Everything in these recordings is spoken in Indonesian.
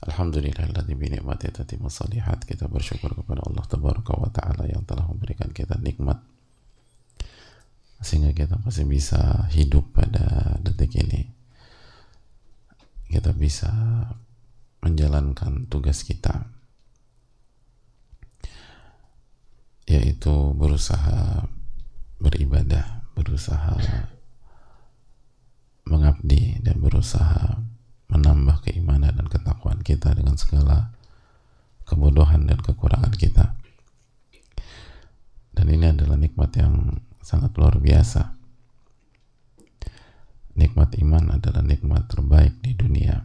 Alhamdulillahilladzi bi ni'mati tatimmu salihat. Kita bersyukur kepada Allah Tabaraka wa taala yang telah memberikan kita nikmat sehingga kita masih bisa hidup pada detik ini. Kita bisa menjalankan tugas kita yaitu berusaha beribadah, berusaha mengabdi dan berusaha menambah keimanan dan ketakwaan kita dengan segala kebodohan dan kekurangan kita. Dan ini adalah nikmat yang sangat luar biasa. Nikmat iman adalah nikmat terbaik di dunia.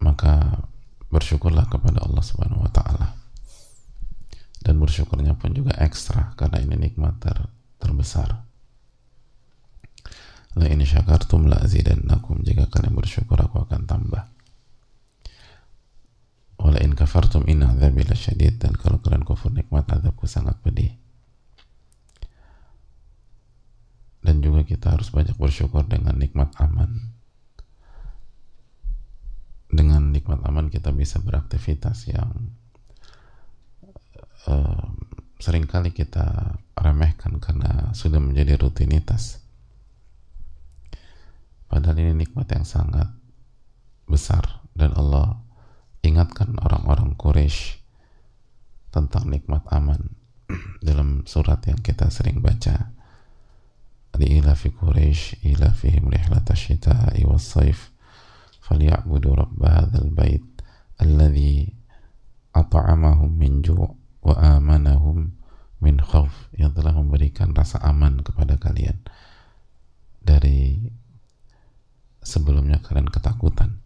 Maka bersyukurlah kepada Allah Subhanahu wa taala. Dan bersyukurnya pun juga ekstra karena ini nikmat ter terbesar La in syakartum la azidannakum jika kalian bersyukur aku akan tambah. Wala in kafartum inna azabi lasyadid dan kalau kalian kufur nikmat azabku sangat pedih. Dan juga kita harus banyak bersyukur dengan nikmat aman. Dengan nikmat aman kita bisa beraktivitas yang uh, sering kali kita remehkan karena sudah menjadi rutinitas Padahal ini nikmat yang sangat besar. Dan Allah ingatkan orang-orang Quraisy tentang nikmat aman dalam surat yang kita sering baca. Di ilafi Quraisy ilafihim rihlat asyita'i was-saif falyabudu rabb hadzal bait alladhi at'amahum min ju' wa amanahum min khauf yang telah memberikan rasa aman kepada kalian. Dari sebelumnya kalian ketakutan.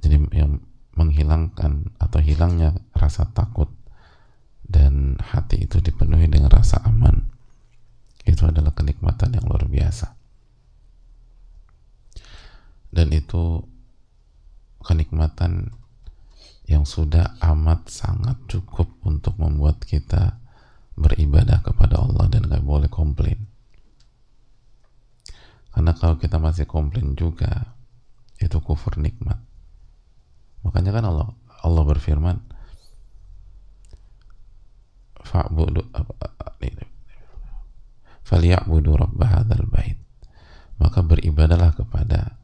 Jadi yang menghilangkan atau hilangnya rasa takut dan hati itu dipenuhi dengan rasa aman itu adalah kenikmatan yang luar biasa dan itu kenikmatan yang sudah amat sangat cukup untuk membuat kita beribadah kepada Allah dan gak boleh komplain karena kalau kita masih komplain juga, itu kufur nikmat. Makanya kan Allah Allah berfirman, fa'budu falyabudu rabb hadzal bait. Maka beribadalah kepada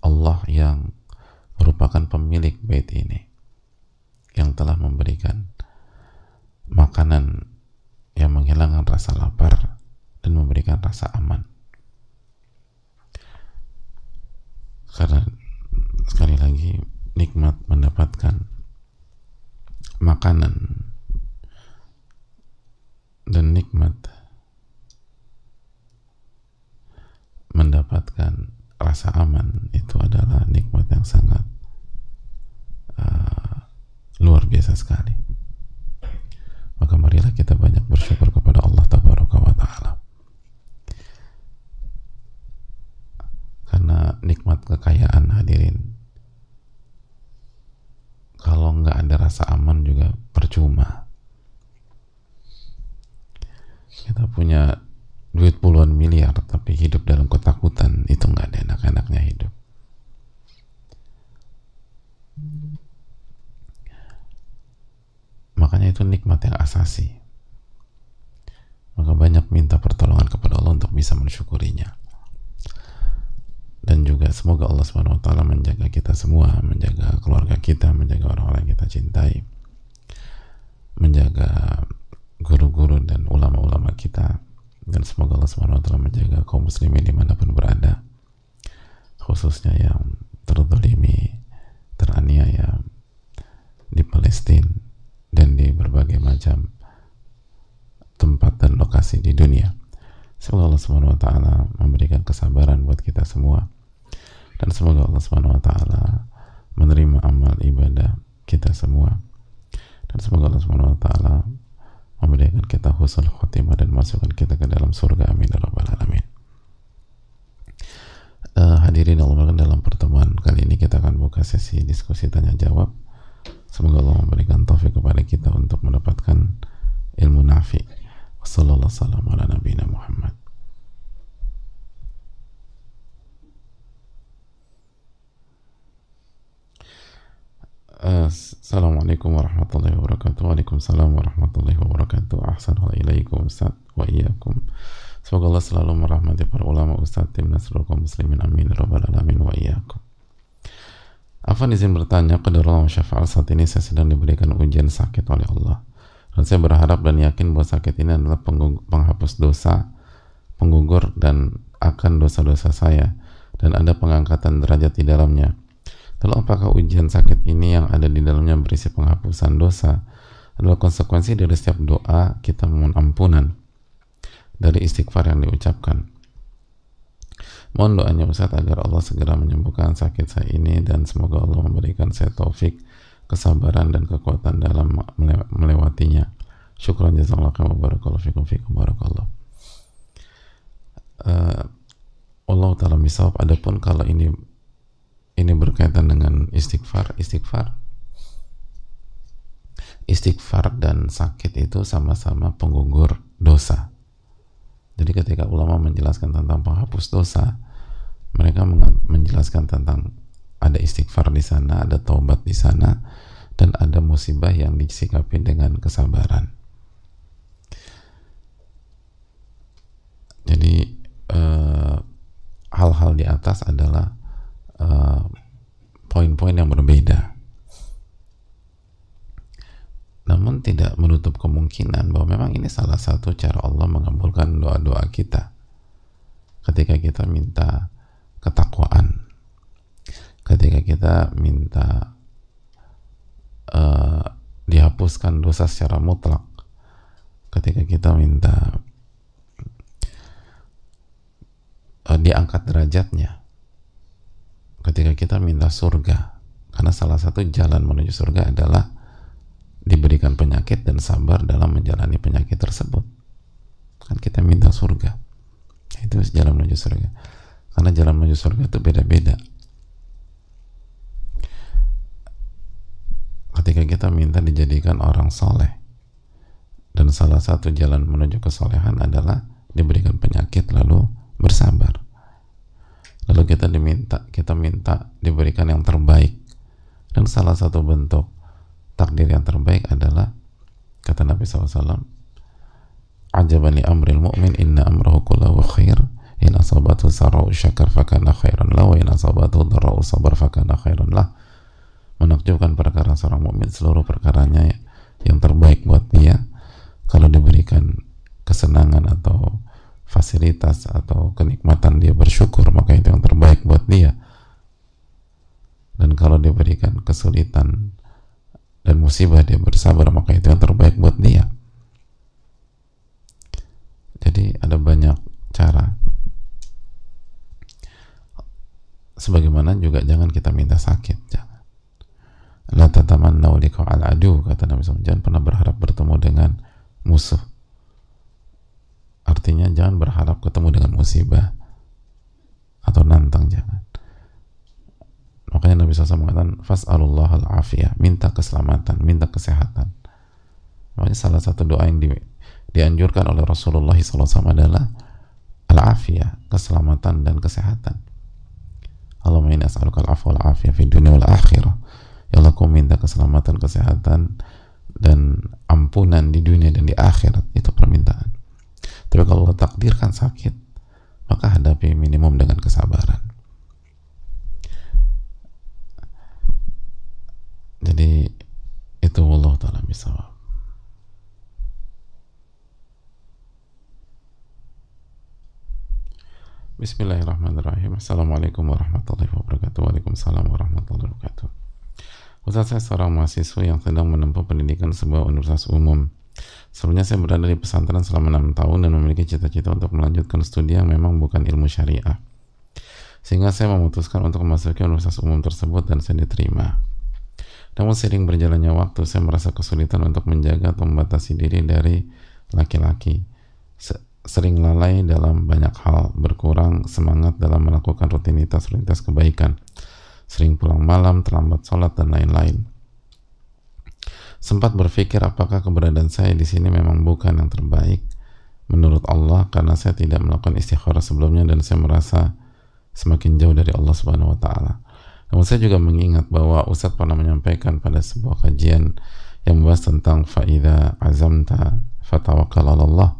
Allah yang merupakan pemilik bait ini yang telah memberikan makanan yang menghilangkan rasa lapar dan memberikan rasa aman. Karena sekali lagi nikmat mendapatkan makanan dan nikmat mendapatkan rasa aman itu adalah nikmat yang sangat uh, luar biasa sekali. Maka marilah kita banyak bersyukur kepada Allah Ta'ala karena nikmat kekayaan hadirin. Kalau nggak ada rasa aman juga percuma. Kita punya duit puluhan miliar tapi hidup dalam ketakutan itu nggak ada enak-enaknya hidup. Makanya itu nikmat yang asasi. Maka banyak minta pertolongan kepada Allah untuk bisa mensyukurinya dan juga semoga Allah Subhanahu wa taala menjaga kita semua, menjaga keluarga kita, menjaga orang-orang yang kita cintai, menjaga guru-guru dan ulama-ulama kita dan semoga Allah Subhanahu wa taala menjaga kaum muslimin di mana pun berada khususnya yang terzalimi, teraniaya di Palestina dan di berbagai macam tempat dan lokasi di dunia. Semoga Allah Subhanahu wa taala memberikan kesabaran buat kita semua dan semoga Allah Subhanahu wa taala menerima amal ibadah kita semua. Dan semoga Allah Subhanahu wa taala memberikan kita husnul khotimah dan masukkan kita ke dalam surga. Amin ya rabbal alamin. Uh, hadirin Allah dalam pertemuan kali ini kita akan buka sesi diskusi tanya jawab. Semoga Allah memberikan taufik kepada kita untuk mendapatkan ilmu nafi. Wassalamualaikum warahmatullahi wabarakatuh Assalamualaikum warahmatullahi wabarakatuh. Waalaikumsalam warahmatullahi wabarakatuh. Ahsanulilaikum Ustaz wa iyyakum. Semoga Allah selalu merahmati para ulama Ustaz tim seluruh kaum muslimin. Amin rabbal alamin wa iyyakum. Afan izin bertanya kepada Allah syafa'al saat ini saya sedang diberikan ujian sakit oleh Allah. Dan saya berharap dan yakin bahwa sakit ini adalah penghapus dosa penggugur dan akan dosa-dosa saya. Dan ada pengangkatan derajat di dalamnya Lalu apakah ujian sakit ini yang ada di dalamnya berisi penghapusan dosa adalah konsekuensi dari setiap doa kita memohon ampunan dari istighfar yang diucapkan. Mohon doanya Ustaz agar Allah segera menyembuhkan sakit saya ini dan semoga Allah memberikan saya taufik, kesabaran dan kekuatan dalam melewatinya. Syukran jazakallahu khairan barakallahu fikum fikum barakallah. Uh, Allah taala misal adapun kalau ini ini berkaitan dengan istighfar. Istighfar. Istighfar dan sakit itu sama-sama penggugur dosa. Jadi ketika ulama menjelaskan tentang penghapus dosa mereka menjelaskan tentang ada istighfar di sana ada taubat di sana dan ada musibah yang disikapi dengan kesabaran. Jadi eh, hal-hal eh, di atas adalah Eh, poin-poin uh, yang berbeda. Namun tidak menutup kemungkinan bahwa memang ini salah satu cara Allah mengabulkan doa-doa kita. Ketika kita minta ketakwaan, ketika kita minta uh, dihapuskan dosa secara mutlak, ketika kita minta uh, diangkat derajatnya, ketika kita minta surga. Karena salah satu jalan menuju surga adalah diberikan penyakit dan sabar dalam menjalani penyakit tersebut. Kan kita minta surga. Itu jalan menuju surga. Karena jalan menuju surga itu beda-beda. Ketika kita minta dijadikan orang soleh. Dan salah satu jalan menuju kesolehan adalah diberikan penyakit lalu bersabar lalu kita diminta kita minta diberikan yang terbaik. Dan salah satu bentuk takdir yang terbaik adalah kata Nabi SAW ajaban li amril mu'min inna amrahu kullahu khair. In asabatu sarau syakar fakana khairan lah wa in asabatu darau sabar fakana khairan lah. Menakjubkan perkara seorang mukmin seluruh perkaranya yang terbaik buat dia. Kalau diberikan kesenangan atau fasilitas atau kenikmatan dia bersyukur maka itu yang terbaik buat dia dan kalau diberikan kesulitan dan musibah dia bersabar maka itu yang terbaik buat dia. Jadi ada banyak cara. Sebagaimana juga jangan kita minta sakit jangan. La tatamannau al adu kata Nabi SAW jangan pernah berharap bertemu dengan musuh. Artinya jangan berharap ketemu dengan musibah atau nantang jangan. Makanya Nabi SAW mengatakan fas'alullah al-afiyah, minta keselamatan, minta kesehatan. Makanya salah satu doa yang di, dianjurkan oleh Rasulullah SAW adalah al-afiyah, keselamatan dan kesehatan. Allahumma inni as'aluka al-afwa wal-afiyah fi dunia wal akhirah. Ya Allah, ku minta keselamatan, kesehatan dan ampunan di dunia dan di akhirat. Itu permintaan. Tapi kalau Allah takdirkan sakit, maka hadapi minimum dengan kesabaran. Jadi itu Allah taala bisa. Bismillahirrahmanirrahim. Assalamualaikum warahmatullahi wabarakatuh. Waalaikumsalam warahmatullahi wabarakatuh. Ustaz saya seorang mahasiswa yang sedang menempuh pendidikan sebuah universitas umum Sebelumnya saya berada di pesantren selama enam tahun dan memiliki cita-cita untuk melanjutkan studi yang memang bukan ilmu syariah. sehingga saya memutuskan untuk memasuki universitas umum tersebut dan saya diterima namun sering berjalannya waktu saya merasa kesulitan untuk menjaga atau membatasi diri dari laki-laki. Sering lalai dalam banyak hal berkurang semangat dalam melakukan rutinitas-rutinitas kebaikan. Sering pulang malam, terlambat sholat dan lain-lain. Sempat berpikir apakah keberadaan saya di sini memang bukan yang terbaik menurut Allah karena saya tidak melakukan istikharah sebelumnya dan saya merasa semakin jauh dari Allah Subhanahu wa taala. Namun saya juga mengingat bahwa Ustadz pernah menyampaikan pada sebuah kajian yang membahas tentang faida azamta fatawakal Allah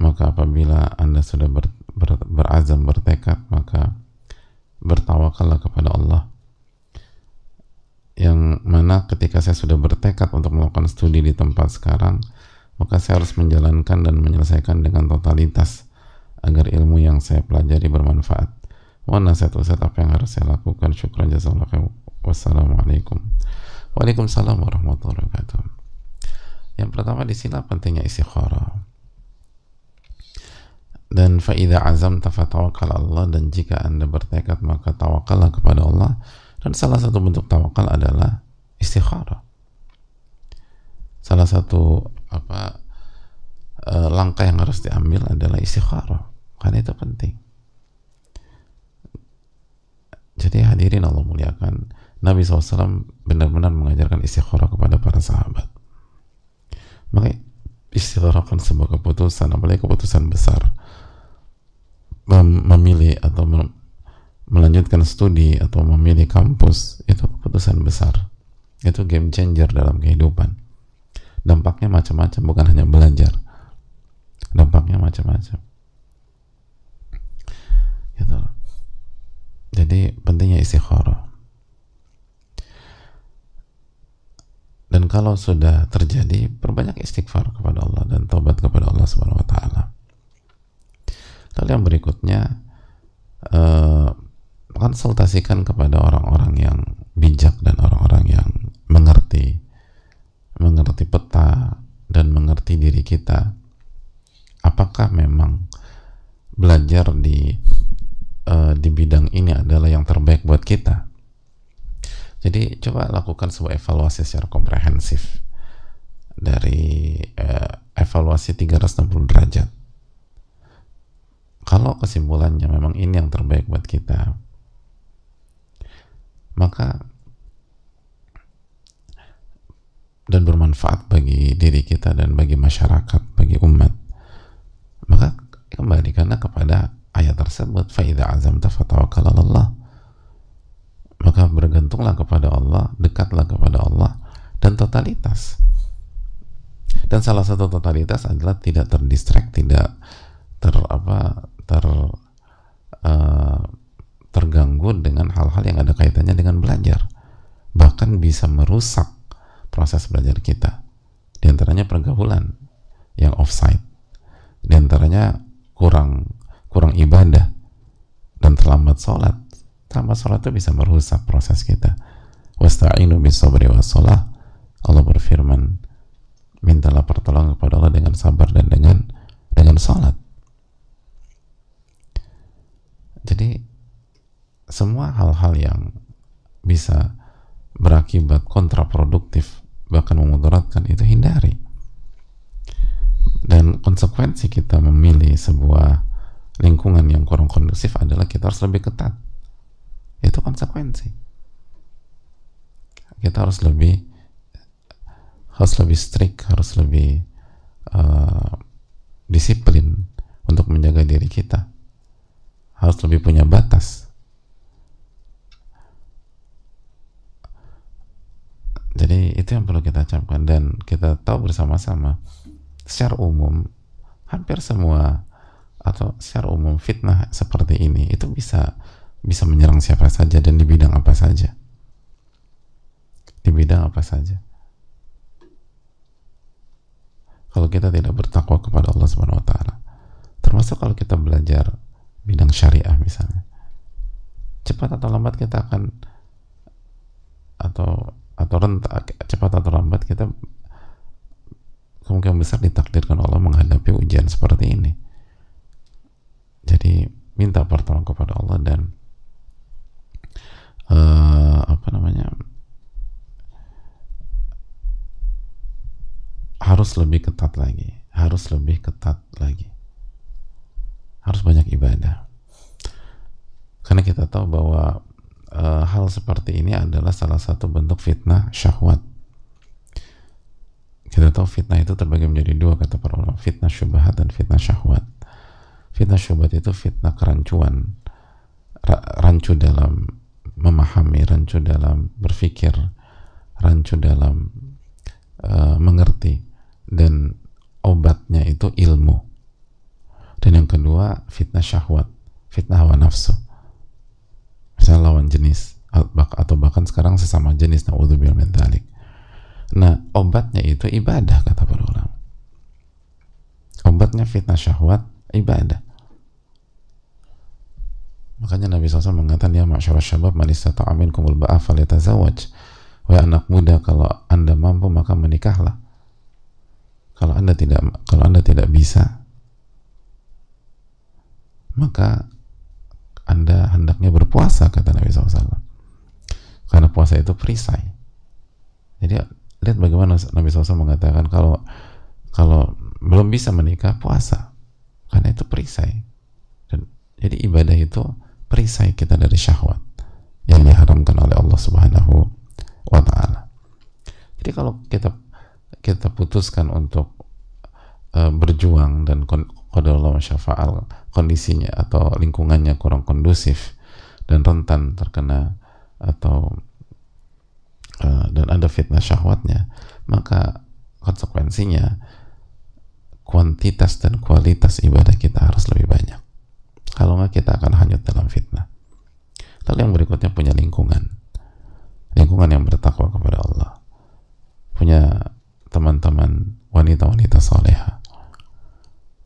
maka apabila anda sudah ber, ber, berazam bertekad maka bertawakallah kepada Allah. Yang mana ketika saya sudah bertekad untuk melakukan studi di tempat sekarang maka saya harus menjalankan dan menyelesaikan dengan totalitas agar ilmu yang saya pelajari bermanfaat Mohon nasihat Ustaz apa yang harus saya lakukan. Syukran jazakallahu Wassalamualaikum. Waalaikumsalam warahmatullahi wabarakatuh. Yang pertama di sini pentingnya istikharah. Dan faida azam tafatawakal Allah dan jika anda bertekad maka tawakallah kepada Allah dan salah satu bentuk tawakal adalah istikharah. Salah satu apa uh, langkah yang harus diambil adalah istikharah karena itu penting jadi hadirin Allah muliakan, Nabi SAW benar-benar mengajarkan istikharah kepada para sahabat. Maka istikharah kan sebuah keputusan, apalagi keputusan besar. Mem memilih atau melanjutkan studi atau memilih kampus, itu keputusan besar. Itu game changer dalam kehidupan. Dampaknya macam-macam, bukan hanya belajar. Dampaknya macam-macam. Pentingnya istikharah. Dan kalau sudah terjadi, perbanyak istighfar kepada Allah dan taubat kepada Allah Subhanahu wa taala. Lalu yang berikutnya uh, konsultasikan kepada orang-orang yang bijak dan orang-orang yang mengerti mengerti peta dan mengerti diri kita. Apakah memang belajar di uh, di bidang ini adalah yang terbaik buat kita. Jadi coba lakukan sebuah evaluasi secara komprehensif dari uh, evaluasi 360 derajat. Kalau kesimpulannya memang ini yang terbaik buat kita, maka dan bermanfaat bagi diri kita dan bagi masyarakat, bagi umat, maka kembalikanlah kepada ayat tersebut faida azam Allah. Maka bergantunglah kepada Allah dekatlah kepada Allah dan totalitas. Dan salah satu totalitas adalah tidak terdistract tidak ter apa ter uh, terganggu dengan hal-hal yang ada kaitannya dengan belajar. Bahkan bisa merusak proses belajar kita. Di antaranya pergaulan yang offside. Di antaranya kurang kurang ibadah dan terlambat sholat. Terlambat sholat itu bisa merusak proses kita. Wasta'inu bisabri wassalah Allah berfirman mintalah pertolongan kepada Allah dengan sabar dan dengan dengan sholat. Jadi semua hal-hal yang bisa berakibat kontraproduktif bahkan memudaratkan itu hindari. Dan konsekuensi kita memilih sebuah lingkungan yang kurang kondusif adalah kita harus lebih ketat. Itu konsekuensi. Kita harus lebih harus lebih strict harus lebih uh, disiplin untuk menjaga diri kita. Harus lebih punya batas. Jadi itu yang perlu kita camkan dan kita tahu bersama-sama. Secara umum hampir semua atau secara umum fitnah seperti ini itu bisa bisa menyerang siapa saja dan di bidang apa saja. Di bidang apa saja. Kalau kita tidak bertakwa kepada Allah Subhanahu wa taala termasuk kalau kita belajar bidang syariah misalnya cepat atau lambat kita akan atau atau renta, cepat atau lambat kita kemungkinan besar ditakdirkan Allah menghadapi ujian seperti ini jadi minta pertolongan kepada Allah dan uh, apa namanya harus lebih ketat lagi harus lebih ketat lagi. Harus banyak ibadah. Karena kita tahu bahwa uh, hal seperti ini adalah salah satu bentuk fitnah syahwat. Kita tahu fitnah itu terbagi menjadi dua kata para ulama, fitnah syubhat dan fitnah syahwat. Fitnah syubhat itu fitnah kerancuan, rancu dalam memahami, rancu dalam berpikir, rancu dalam uh, mengerti dan obatnya itu ilmu. Dan yang kedua fitnah syahwat, fitnah hawa nafsu. Misalnya lawan jenis atau bahkan sekarang sesama jenis dzalik Nah, obatnya itu ibadah kata para ulama. Obatnya fitnah syahwat ibadah. Makanya Nabi SAW mengatakan ya masyarakat syabab man istata'a minkumul ba'a falyatazawwaj. Wahai anak muda kalau Anda mampu maka menikahlah. Kalau Anda tidak kalau Anda tidak bisa maka Anda hendaknya berpuasa kata Nabi SAW. Karena puasa itu perisai. Jadi lihat bagaimana Nabi SAW mengatakan kalau kalau belum bisa menikah puasa karena itu perisai dan jadi ibadah itu perisai kita dari syahwat yang diharamkan oleh Allah Subhanahu wa taala. Jadi kalau kita kita putuskan untuk uh, berjuang dan qadarullah syafa'al kondisinya atau lingkungannya kurang kondusif dan rentan terkena atau Eh, dan ada fitnah syahwatnya maka konsekuensinya kuantitas dan kualitas ibadah kita harus lebih banyak kalau nggak kita akan hanyut dalam fitnah. Lalu yang berikutnya punya lingkungan. Lingkungan yang bertakwa kepada Allah. Punya teman-teman wanita-wanita soleha.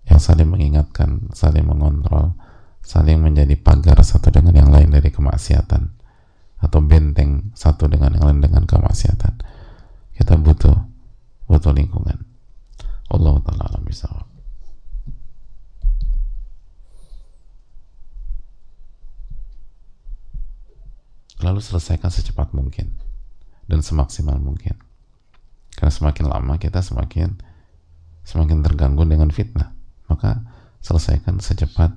Yang saling mengingatkan saling mengontrol saling menjadi pagar satu dengan yang lain dari kemaksiatan. Atau benteng satu dengan yang lain dengan kemaksiatan. Kita butuh butuh lingkungan. Allah taala bisa lalu selesaikan secepat mungkin dan semaksimal mungkin. Karena semakin lama kita semakin semakin terganggu dengan fitnah maka selesaikan secepat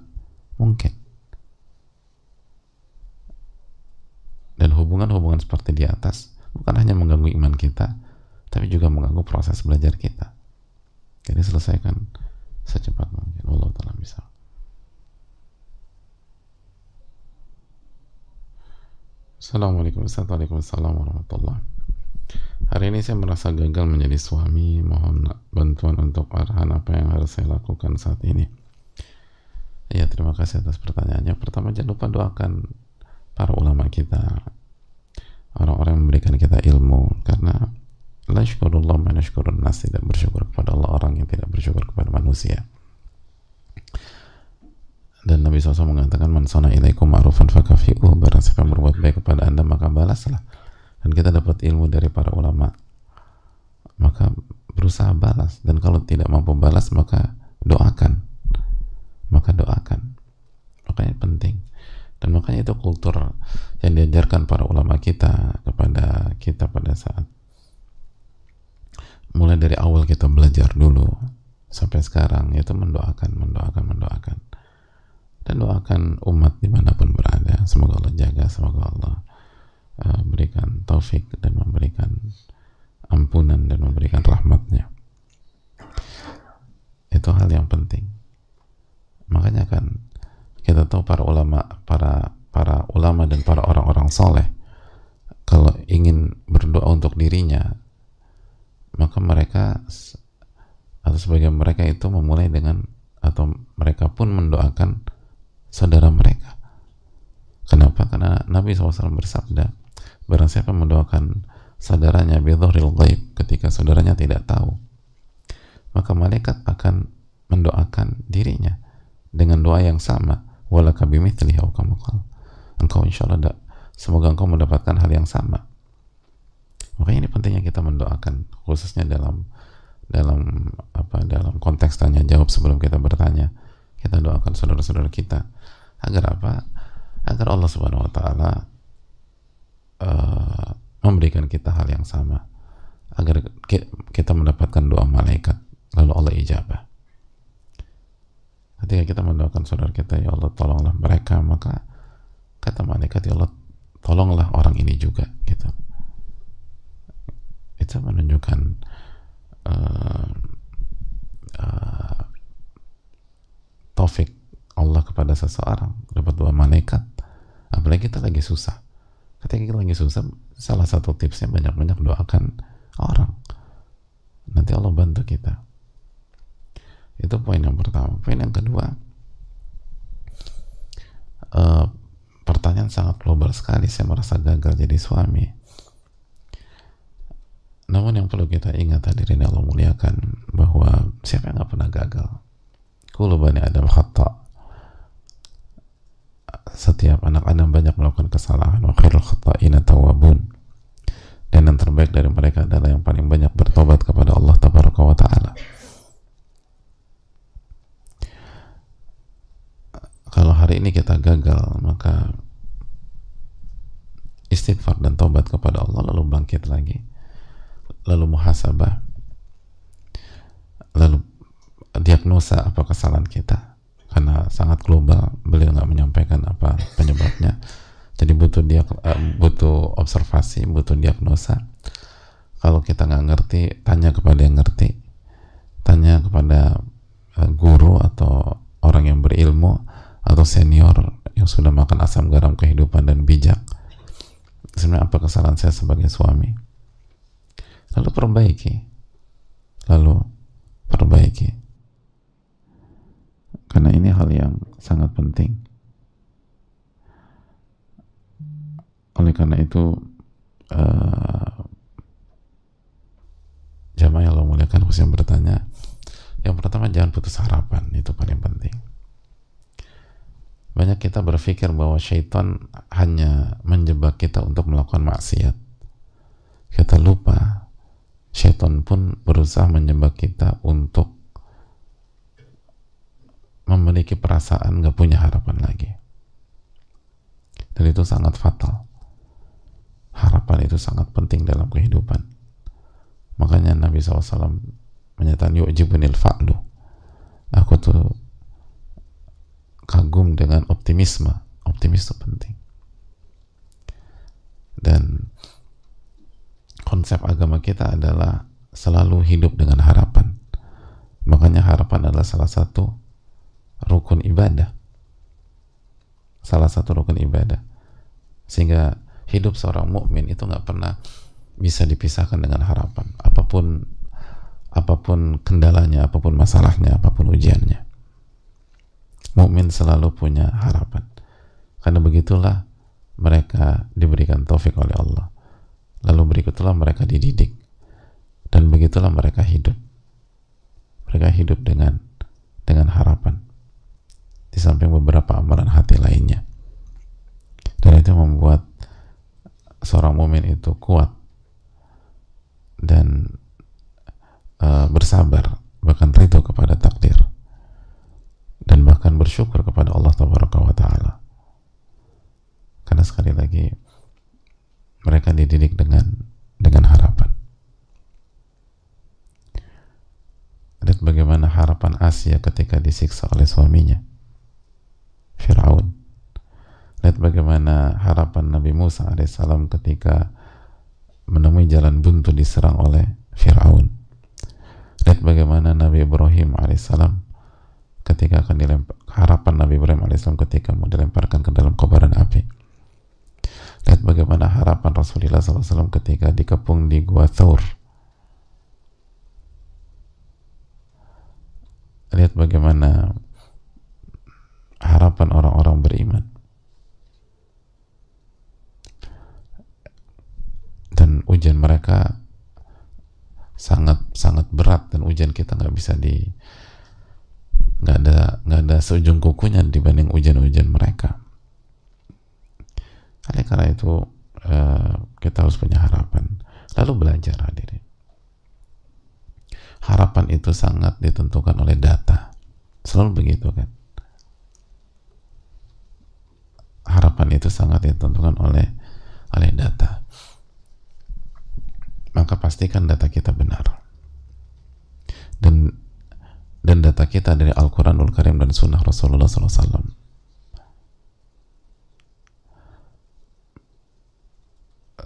mungkin. Dan hubungan-hubungan seperti di atas bukan hanya mengganggu iman kita tapi juga mengganggu proses belajar kita. Jadi selesaikan secepat mungkin. Allah taala bisa Assalamualaikum warahmatullahi Hari ini saya merasa gagal menjadi suami. Mohon bantuan untuk arahan apa yang harus saya lakukan saat ini. Ya terima kasih atas pertanyaannya. Pertama jangan lupa doakan para ulama kita orang-orang yang memberikan kita ilmu. Karena la syukurullah mana nas tidak bersyukur kepada Allah orang yang tidak bersyukur kepada manusia dan Nabi SAW mengatakan man sana ilaikum ma'rufan fakafi'uh barang siapa berbuat baik kepada anda maka balaslah. Dan kita dapat ilmu dari para ulama. Maka berusaha balas. Dan kalau tidak mampu balas maka doakan. Maka doakan. Makanya penting. Dan makanya itu kultur yang diajarkan para ulama kita kepada kita pada saat mulai dari awal kita belajar dulu sampai sekarang itu mendoakan mendoakan mendoakan dan doakan umat di mana pun berada. Semoga Allah jaga semoga Allah uh, berikan taufik dan memberikan ampunan dan memberikan rahmatnya. Itu hal yang penting. Makanya kan kita tahu para ulama para para ulama dan para orang-orang soleh kalau ingin berdoa untuk dirinya maka mereka atau sebagian mereka itu memulai dengan atau mereka pun mendoakan saudara mereka. Kenapa? karena Nabi SAW bersabda barang siapa mendoakan saudaranya bidhuril ghaib ketika saudaranya tidak tahu maka malaikat akan mendoakan dirinya dengan doa yang sama. Walaka bimithlihi engkau insya Allah semoga engkau mendapatkan hal yang sama. Makanya ini pentingnya kita mendoakan khususnya dalam dalam apa dalam konteks tanya jawab sebelum kita bertanya kita doakan saudara-saudara kita agar apa? Agar Allah subhanahu wa taala uh, memberikan kita hal yang sama. Agar kita mendapatkan doa malaikat lalu Allah ijabah. Ketika kita mendoakan saudara kita ya Allah tolonglah mereka maka kata malaikat ya Allah tolonglah orang ini juga gitu. Itu menunjukkan uh, taufik Allah kepada seseorang dapat dua malaikat apalagi kita lagi susah. Ketika kita lagi susah salah satu tipsnya banyak-banyak doakan orang. Nanti Allah bantu kita. Itu poin yang pertama. Poin yang kedua uh, pertanyaan sangat global sekali. Saya merasa gagal jadi suami. Namun yang perlu kita ingat hadirin Allah muliakan bahwa siapa yang gak pernah gagal kulubani adam khata. Setiap anak Adam banyak melakukan kesalahan. Wa khairul khata'ina tawabun dan yang terbaik dari mereka adalah yang paling banyak bertobat kepada Allah tabaraka wa taala. Kalau hari ini kita gagal maka istighfar dan tobat kepada Allah lalu bangkit lagi. Lalu muhasabah. Lalu diagnosa apa kesalahan kita. Karena sangat global beliau nggak menyampaikan apa penyebabnya. Jadi butuh dia uh, butuh observasi butuh diagnosa. Kalau kita nggak ngerti tanya kepada yang ngerti. Tanya kepada uh, guru atau orang yang berilmu atau senior yang sudah makan asam garam kehidupan dan bijak. Sebenarnya apa kesalahan saya sebagai suami? Lalu perbaiki. Lalu perbaiki karena ini hal yang sangat penting. Oleh karena itu uh, jamaah yang Allah muliakan khususnya bertanya yang pertama jangan putus harapan. Itu paling penting. Banyak kita berpikir bahwa syaitan hanya menjebak kita untuk melakukan maksiat. Kita lupa syaitan pun berusaha menjebak kita untuk memiliki perasaan gak punya harapan lagi. Dan itu sangat fatal. Harapan itu sangat penting dalam kehidupan. Makanya Nabi SAW menyatakan yu'jibunil fa'lu. Aku tuh kagum dengan optimisme. Optimis itu penting. Dan konsep agama kita adalah selalu hidup dengan harapan. Makanya harapan adalah salah satu rukun ibadah. Salah satu rukun ibadah. Sehingga hidup seorang mukmin itu nggak pernah bisa dipisahkan dengan harapan. Apa pun apa pun kendalanya apa pun masalahnya apa pun ujiannya. Mukmin selalu punya harapan. Karena begitulah mereka diberikan taufik oleh Allah. Lalu berikutlah mereka dididik. Dan begitulah mereka hidup. Mereka hidup dengan dengan harapan di samping beberapa amalan hati lainnya. Dan itu membuat seorang mumin itu kuat dan uh, bersabar bahkan ridho kepada takdir. Dan bahkan bersyukur kepada Allah Taala. Karena sekali lagi mereka dididik dengan dengan harapan. Lihat bagaimana harapan Asia ketika disiksa oleh suaminya Fir'aun. Lihat bagaimana harapan Nabi Musa alaihissalam ketika menemui jalan buntu diserang oleh Fir'aun. Lihat bagaimana Nabi Ibrahim alaihissalam ketika akan dilempar harapan Nabi Ibrahim alaihissalam ketika mau dilemparkan ke dalam kobaran api. Lihat bagaimana harapan Rasulullah SAW ketika dikepung di Gua Thur lihat bagaimana harapan orang-orang beriman. Dan ujian mereka sangat sangat berat dan ujian kita nggak bisa di nggak ada nggak ada seujung kukunya dibanding ujian-ujian mereka. Oleh karena itu uh, kita harus punya harapan. Lalu belajar hadirin. Harapan itu sangat ditentukan oleh data. Selalu begitu kan harapan itu sangat ditentukan oleh oleh data. Maka pastikan data kita benar. Dan dan data kita dari Al-Quranul Karim dan Sunnah Rasulullah SAW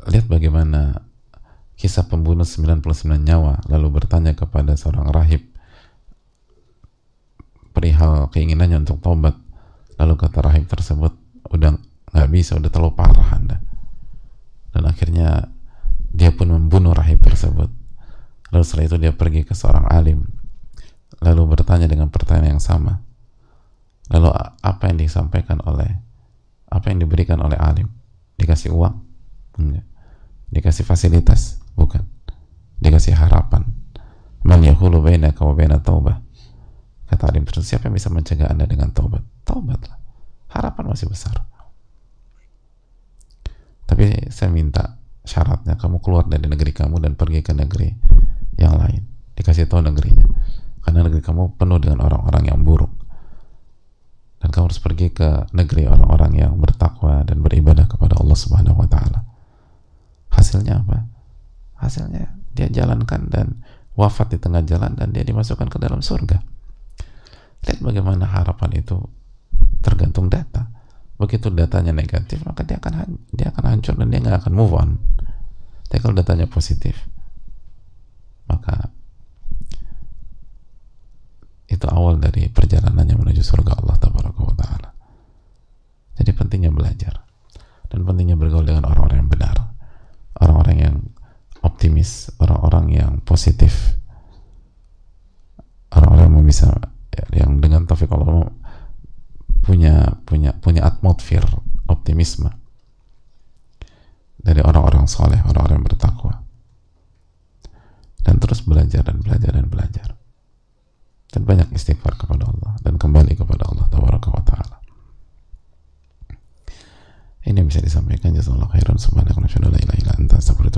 lihat bagaimana kisah pembunuh 99 nyawa lalu bertanya kepada seorang rahib perihal keinginannya untuk tobat lalu kata rahib tersebut udah nggak bisa udah terlalu parah anda. Dan akhirnya dia pun membunuh rahib tersebut. Lalu setelah itu dia pergi ke seorang alim. Lalu bertanya dengan pertanyaan yang sama. Lalu apa yang disampaikan oleh apa yang diberikan oleh alim? Dikasih uang? Enggak. Dikasih fasilitas? Bukan. Dikasih harapan. Man yahulu bainaka wa baina taubah kata alim tersebut siapa yang bisa mencegah anda dengan taubat? Taubatlah. Harapan masih besar tapi saya minta syaratnya kamu keluar dari negeri kamu dan pergi ke negeri yang lain. Dikasih tahu negerinya. Karena negeri kamu penuh dengan orang-orang yang buruk. Dan kamu harus pergi ke negeri orang-orang yang bertakwa dan beribadah kepada Allah Subhanahu wa taala. Hasilnya apa? Hasilnya dia jalankan dan wafat di tengah jalan dan dia dimasukkan ke dalam surga. Lihat bagaimana harapan itu tergantung data begitu datanya negatif maka dia akan dia akan hancur dan dia nggak akan move on. Tapi kalau datanya positif maka itu awal dari perjalanannya menuju surga Allah Taala. Jadi pentingnya belajar. Dan pentingnya bergaul dengan orang-orang yang benar. Orang-orang yang optimis, orang-orang yang positif, orang-orang yang bisa yang dengan taufik Allah punya punya punya atmosfer optimisme dari orang-orang soleh, orang-orang yang bertakwa. Dan terus belajar dan belajar dan belajar. Dan banyak istighfar kepada Allah dan kembali kepada Allah Taala. Ini bisa disampaikan. Jazakallahu khairan. Subhanaka wa la ilaha illa anta. Astaghfiruka